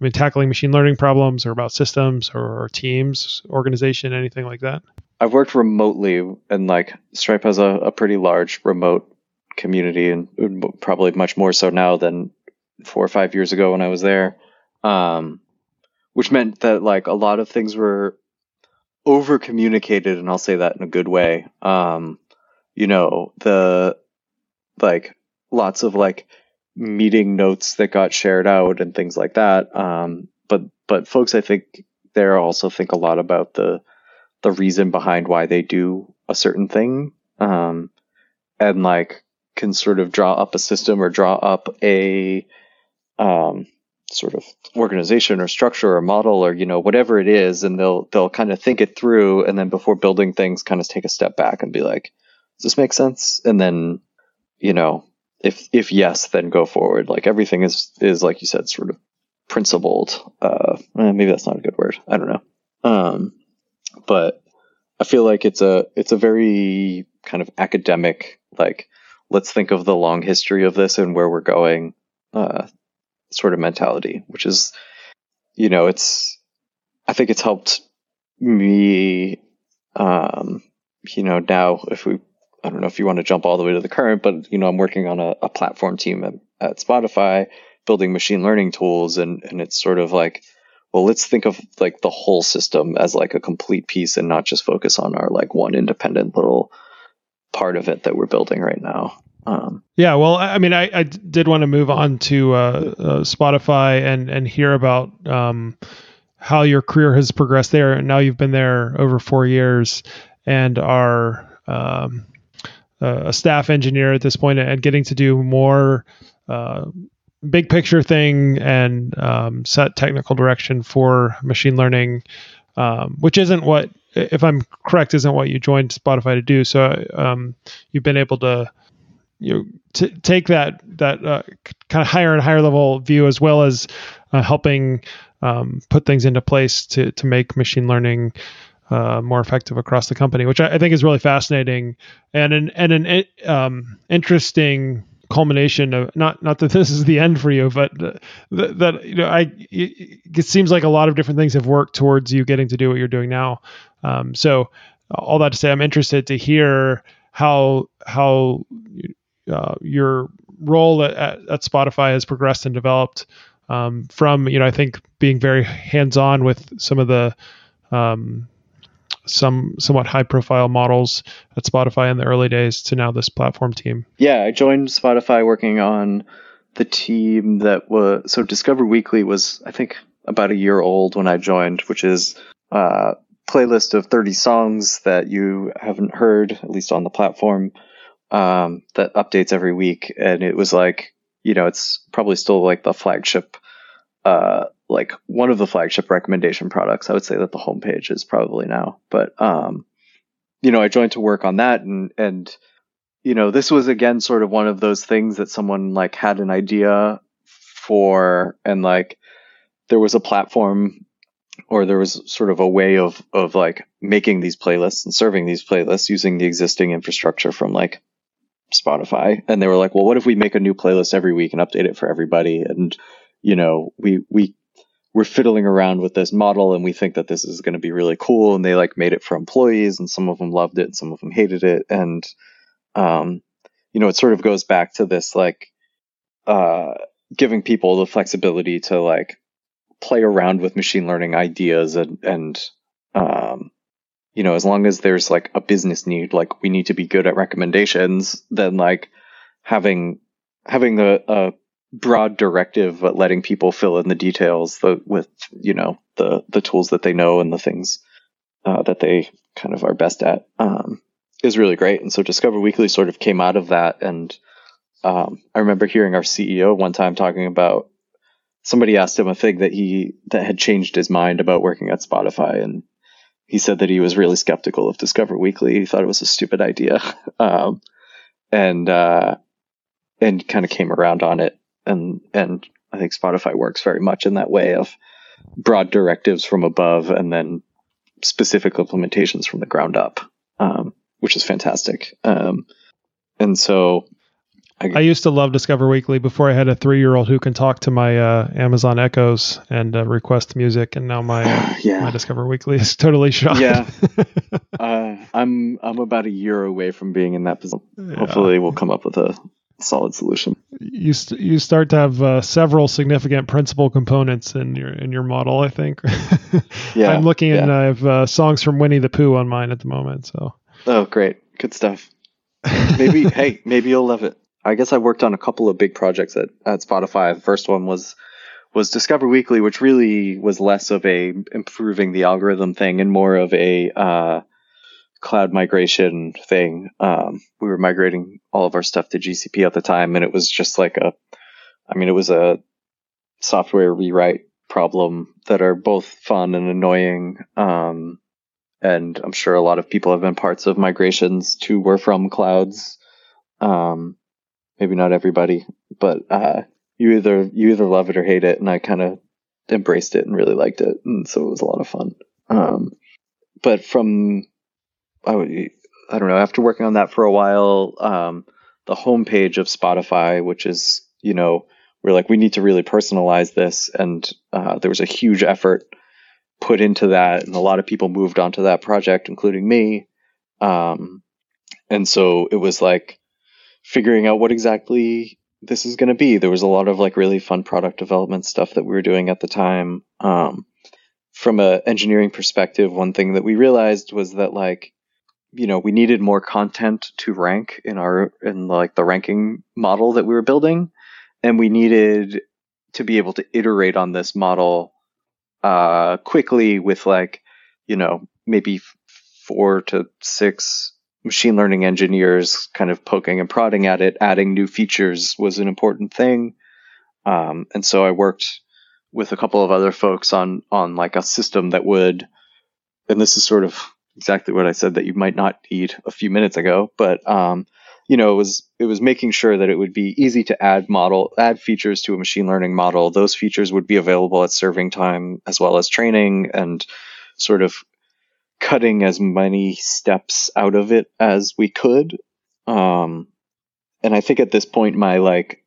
I mean, tackling machine learning problems or about systems or, teams, organization, anything like that? I've worked remotely, and like Stripe has a, a pretty large remote community, and probably much more so now than four or five years ago when I was there. Um, which meant that like a lot of things were over communicated, and I'll say that in a good way. Um, you know, the like lots of like meeting notes that got shared out and things like that. Um, but but folks, I think there also think a lot about the the reason behind why they do a certain thing, um, and like can sort of draw up a system or draw up a um, sort of organization or structure or model or you know whatever it is, and they'll they'll kind of think it through, and then before building things, kind of take a step back and be like, does this make sense? And then you know if if yes, then go forward. Like everything is is like you said, sort of principled. Uh, eh, maybe that's not a good word. I don't know. Um, but I feel like it's a it's a very kind of academic like let's think of the long history of this and where we're going uh, sort of mentality, which is you know it's I think it's helped me um, you know now if we I don't know if you want to jump all the way to the current, but you know, I'm working on a, a platform team at, at, Spotify, building machine learning tools, and and it's sort of like, well, let's think of like the whole system as like a complete piece, and not just focus on our like one independent little part of it that we're building right now. Um, yeah, well, I mean, I, I did want to move on to uh, uh, Spotify and and hear about um, how your career has progressed there. And now you've been there over four years and are um, a staff engineer at this point and getting to do more uh, big picture thing and um, set technical direction for machine learning, um, which isn't what, if I'm correct, isn't what you joined Spotify to do. So um, you've been able to you know, t- take that that uh, kind of higher and higher level view as well as uh, helping um, put things into place to to make machine learning uh, more effective across the company, which I, I, think is really fascinating and an and an um, interesting culmination of not not that this is the end for you, but that, that you know I it seems like a lot of different things have worked towards you getting to do what you're doing now. Um, so all that to say, I'm interested to hear how how uh, your role at, at, Spotify has progressed and developed um, from you know I think being very hands on with some of the um, some somewhat high profile models at Spotify in the early days to now this platform team? Yeah, I joined Spotify working on the team that was so Discover Weekly was I think about a year old when I joined, which is a playlist of 30 songs that you haven't heard at least on the platform um, that updates every week, and it was like you know it's probably still like the flagship uh, like one of the flagship recommendation products. I would say that the homepage is probably now, but um, you know, I joined to work on that, and and you know, this was again sort of one of those things that someone like had an idea for and like there was a platform or there was sort of a way of of like making these playlists and serving these playlists using the existing infrastructure from like Spotify and they were like, "Well, what if we make a new playlist every week and update it for everybody?" And you know, we we we're fiddling around with this model and we think that this is going to be really cool. And they like made it for employees and some of them loved it and some of them hated it. And um you know, it sort of goes back to this like uh giving people the flexibility to like play around with machine learning ideas and and um you know as long as there's like a business need like we need to be good at recommendations then like having having a, a broad directive but letting people fill in the details the, with you know the the tools that they know and the things uh, that they kind of are best at um, is really great and so discover weekly sort of came out of that and um, i remember hearing our ceo one time talking about somebody asked him a thing that he that had changed his mind about working at Spotify, and he said that he was really skeptical of Discover Weekly. He thought it was a stupid idea, um, and uh, and kind of came around on it. And and I think Spotify works very much in that way of broad directives from above, and then specific implementations from the ground up, um, which is fantastic. Um, and so I, I, used to love Discover Weekly before I had a three year old who can talk to my uh, Amazon Echoes and uh, request music, and now my uh, yeah. my Discover Weekly is totally shot. Yeah, uh, I'm I'm about a year away from being in that position. Yeah. Hopefully, we'll come up with a solid solution. You st- you start to have uh, several significant principal components in your in your model. I think. yeah, I'm looking yeah. and I have uh, songs from Winnie the Pooh on mine at the moment. So. Oh, great! Good stuff. Maybe hey, maybe you'll love it. I guess I worked on a couple of big projects at, at Spotify. The first one was was Discover Weekly, which really was less of a improving the algorithm thing and more of a uh, cloud migration thing. Um, we were migrating all of our stuff to GCP at the time, and it was just like a, I mean, it was a software rewrite problem that are both fun and annoying. Um, and I'm sure a lot of people have been parts of migrations to or from clouds. Um, maybe not everybody, but uh, you either you either love it or hate it, and I kind of embraced it and really liked it, and so it was a lot of fun. Um, but from I, I don't know after working on that for a while, um, the homepage of Spotify, which is you know we're like we need to really personalize this, and uh, there was a huge effort put into that, and a lot of people moved onto that project, including me. Um, and so it was like figuring out what exactly this is going to be. There was a lot of like really fun product development stuff that we were doing at the time. Um, from a engineering perspective, one thing that we realized was that like, you know, we needed more content to rank in our in like the ranking model that we were building, and we needed to be able to iterate on this model uh, quickly with like, you know, maybe four to six machine learning engineers kind of poking and prodding at it, adding new features was an important thing. Um, and so I worked with a couple of other folks on on like a system that would, and this is sort of exactly what I said that you might not need a few minutes ago, but um, you know, it was it was making sure that it would be easy to add model add features to a machine learning model. Those features would be available at serving time as well as training and sort of cutting as many steps out of it as we could. Um, and I think at this point, my like,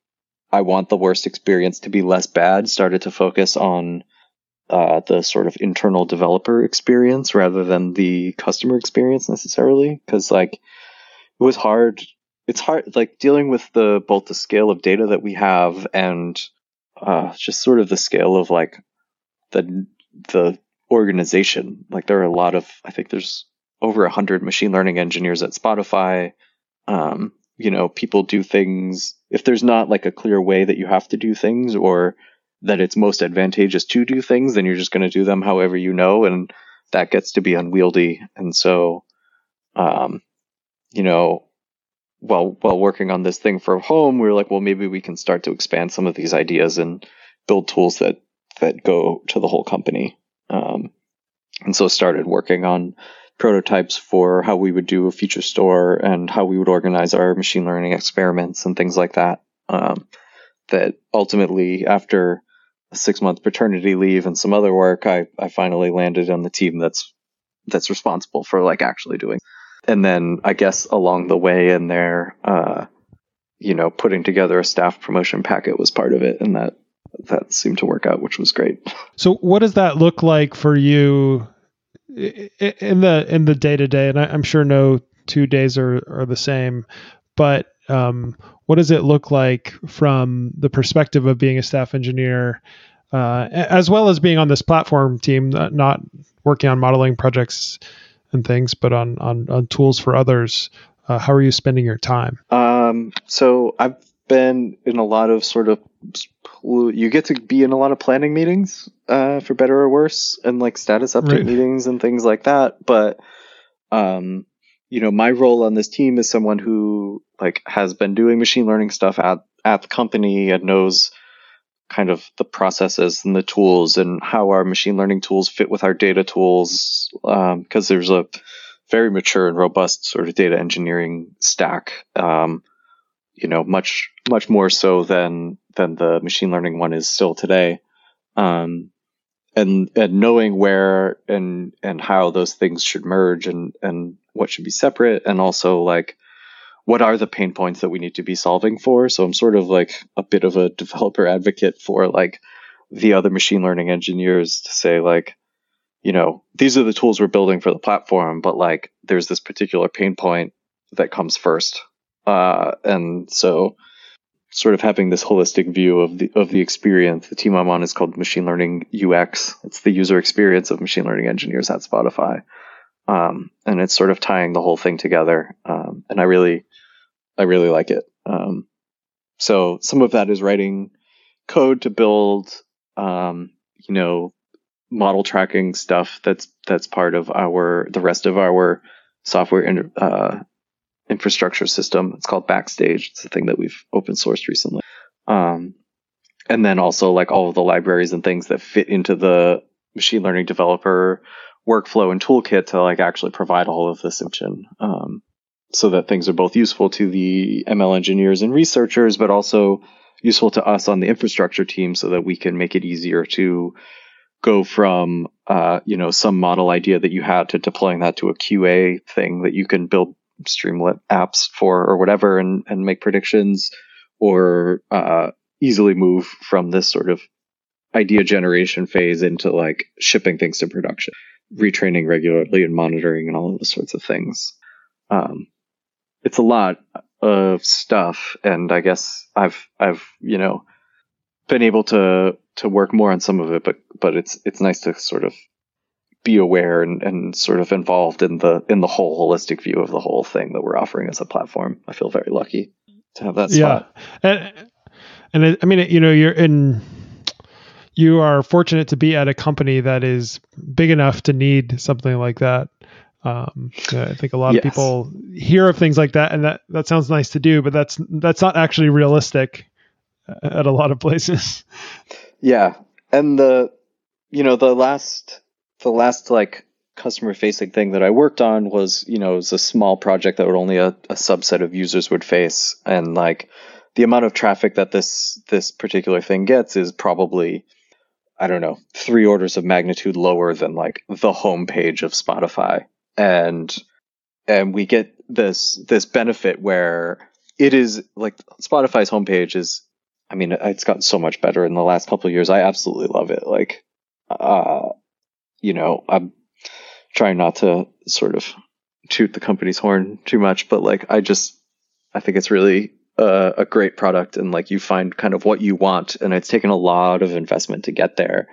I want the worst experience to be less bad started to focus on uh, the sort of internal developer experience rather than the customer experience necessarily. Because like, it was hard. It's hard, like dealing with the both the scale of data that we have and uh, just sort of the scale of like the the organization. Like there are a lot of, I think there's over a hundred machine learning engineers at Spotify. Um, you know, people do things if there's not like a clear way that you have to do things or that it's most advantageous to do things, then you're just going to do them however you know, and that gets to be unwieldy. And so, um, you know, while while working on this thing for home, we were like, well, maybe we can start to expand some of these ideas and build tools that that go to the whole company. Um, and so started working on prototypes for how we would do a feature store and how we would organize our machine learning experiments and things like that. Um, that ultimately after six month paternity leave and some other work, I, I finally landed on the team that's that's responsible for like actually doing. And then I guess along the way in there, uh, you know, putting together a staff promotion packet was part of it, and that that seemed to work out, which was great. So, what does that look like for you in the in the day to day? And I, am sure no two days are are the same, but um, what does it look like from the perspective of being a staff engineer, uh, as well as being on this platform team, not working on modeling projects and things, but on on, on tools for others? Uh, how are you spending your time? Um, so I've been in a lot of sort of you get to be in a lot of planning meetings, uh, for better or worse, and like status update right. meetings and things like that. But, um, you know, my role on this team is someone who like has been doing machine learning stuff at at the company and knows kind of the processes and the tools and how our machine learning tools fit with our data tools. Because um, there's a very mature and robust sort of data engineering stack. Um, you know, much much more so than than the machine learning one is still today. Um, and and knowing where and and how those things should merge and and what should be separate, and also like what are the pain points that we need to be solving for. So I'm sort of like a bit of a developer advocate for like the other machine learning engineers to say like you know these are the tools we're building for the platform but like there's this particular pain point that comes first uh, and so sort of having this holistic view of the of the experience. The team I'm on is called Machine Learning UX. It's the user experience of machine learning engineers at Spotify, um, and it's sort of tying the whole thing together. Um, and I really, I really like it. Um, so some of that is writing code to build, um, you know, model tracking stuff. That's that's part of our the rest of our software uh, infrastructure system. It's called Backstage. It's a thing that we've open sourced recently. Um, and then also like all of the libraries and things that fit into the machine learning developer workflow and toolkit to like actually provide all of this engine. Um, so that things are both useful to the ML engineers and researchers, but also useful to us on the infrastructure team so that we can make it easier to go from uh, you know some model idea that you had to deploying that to a QA thing that you can build Streamlit apps for or whatever and, and make predictions or uh, easily move from this sort of idea generation phase into like shipping things to production, retraining regularly and monitoring and all of those sorts of things. Um, it's a lot of stuff, and I guess I've I've you know been able to to work more on some of it, but but it's it's nice to sort of be aware and, and sort of involved in the in the whole holistic view of the whole thing that we're offering as a platform. I feel very lucky to have that spot. Yeah, and, and it, I mean, you know, you're in. You are fortunate to be at a company that is big enough to need something like that. Um, I think a lot yes. of people hear of things like that, and that that sounds nice to do, but that's that's not actually realistic at a lot of places. Yeah, and the you know the last the last like customer facing thing that I worked on was, you know, it was a small project that would only a, a subset of users would face. And like the amount of traffic that this this particular thing gets is probably I don't know, three orders of magnitude lower than like the homepage of Spotify. And and we get this this benefit where it is like Spotify's homepage is I mean it's gotten so much better in the last couple of years. I absolutely love it. Like uh you know, I'm trying not to sort of toot the company's horn too much, but like I just I think it's really uh, a great product and like you find kind of what you want and it's taken a lot of investment to get there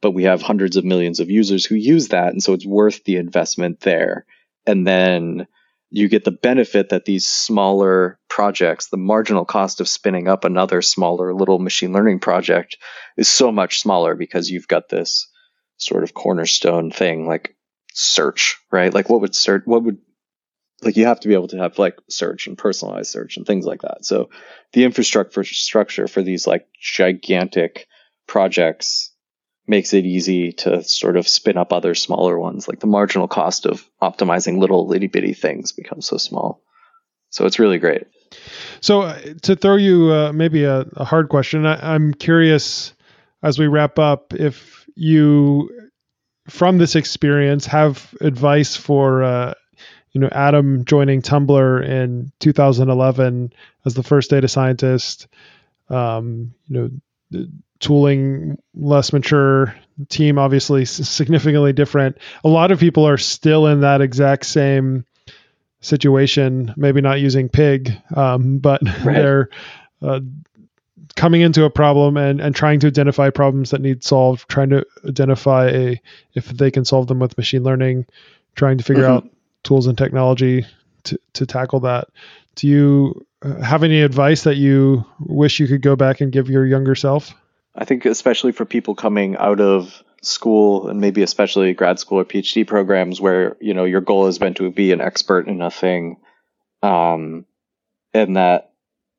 but we have hundreds of millions of users who use that and so it's worth the investment there and then you get the benefit that these smaller projects the marginal cost of spinning up another smaller little machine learning project is so much smaller because you've got this sort of cornerstone thing like search, right? Like what would search, what would, like you have to be able to have like search and personalized search and things like that. So the infrastructure structure for these like gigantic projects makes it easy to sort of spin up other smaller ones. Like the marginal cost of optimizing little itty bitty things becomes so small. So it's really great. So uh, to throw you uh, maybe a, a, hard question, I, I'm curious as we wrap up if you, from this experience, have advice for uh, you know Adam joining Tumblr in 2011 as the first data scientist. Um, you know, tooling less mature team, obviously significantly different. A lot of people are still in that exact same situation, maybe not using pig, um, but right. they're uh, coming into a problem and, and trying to identify problems that need solved, trying to identify a, if they can solve them with machine learning, trying to figure mm-hmm. out tools and technology to, to tackle that. Do you uh, have any advice that you wish you could go back and give your younger self? I think especially for people coming out of school and maybe especially grad school or PhD programs where, you know, your goal has been to be an expert in a thing. Um, and that,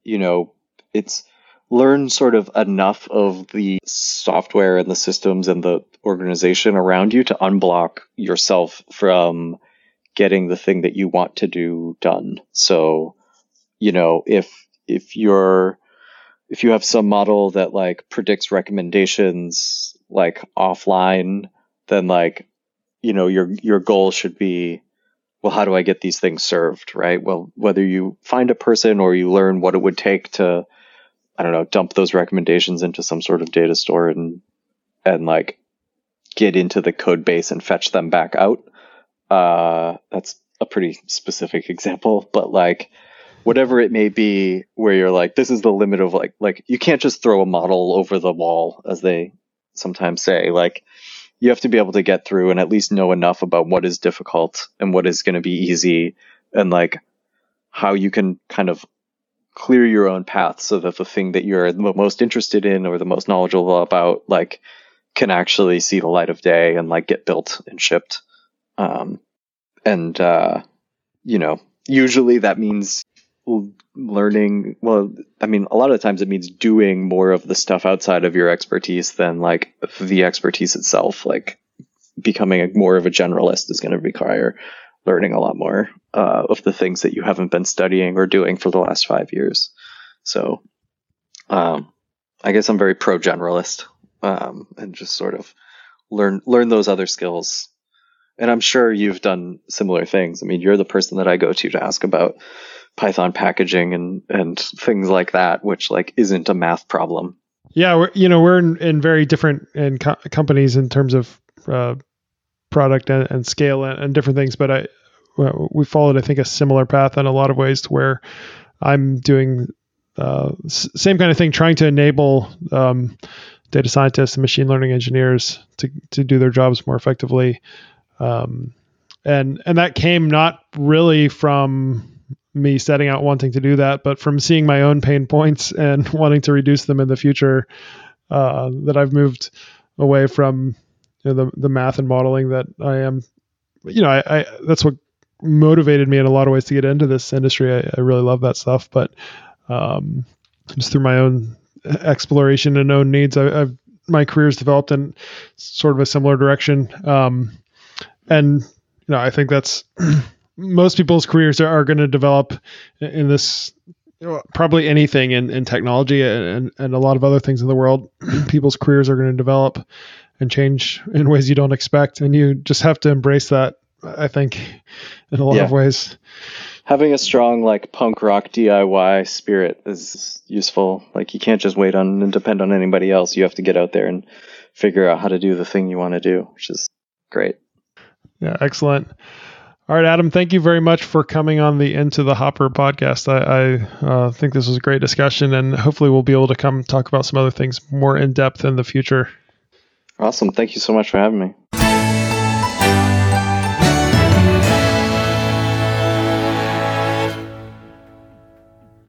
you know, it's learn sort of enough of the software and the systems and the organization around you to unblock yourself from getting the thing that you want to do done. So, you know, if, if you're, if you have some model that like predicts recommendations like offline, then like, you know, your your goal should be, well, how do I get these things served, right? Well, whether you find a person or you learn what it would take to, I don't know, dump those recommendations into some sort of data store and and like get into the code base and fetch them back out. Uh, that's a pretty specific example, but like whatever it may be where you're like this is the limit of like like you can't just throw a model over the wall as they sometimes say. Like you have to be able to get through and at least know enough about what is difficult and what is going to be easy and like how you can kind of clear your own path so that the thing that you're the most interested in or the most knowledgeable about like can actually see the light of day and like get built and shipped um and uh you know usually that means learning well i mean a lot of the times it means doing more of the stuff outside of your expertise than like the expertise itself. Like becoming a, more of a generalist is going to require learning a lot more uh, of the things that you haven't been studying or doing for the last five years. So um, i guess i'm very pro generalist um, and just sort of learn learn those other skills and i'm sure you've done similar things i mean you're the person that i go to to ask about Python packaging and and things like that, which like isn't a math problem. Yeah, we're, you know we're in, in very different in co- companies in terms of uh, product and, and scale and, and, different things, but I we followed I think a similar path in a lot of ways to where I'm doing uh, same kind of thing, trying to enable um, data scientists and machine learning engineers to to do their jobs more effectively. Um, and and that came not really from me setting out wanting to do that, but from seeing my own pain points and wanting to reduce them in the future, uh, that I've moved away from you know, the the math and modeling that I am. You know, I, I, that's what motivated me in a lot of ways to get into this industry. I, I really love that stuff, but um, just through my own exploration and own needs, I, have my career's developed in sort of a similar direction. Um, and you know, I think that's most people's careers are, are going to develop in this probably anything in, in technology and, and a lot of other things in the world. People's careers are going to develop and change in ways you don't expect. And you just have to embrace that i think in a lot yeah. of ways. Having a strong like punk rock diy spirit is useful. Like you can't just wait on and depend on anybody else. You have to get out there and figure out how to do the thing you want to do which is great yeah excellent all right, Adam, thank you very much for coming on the Into the Hopper podcast. I, I uh, think this was a great discussion, and hopefully, we'll be able to come talk about some other things more in depth in the future. Awesome. Thank you so much for having me.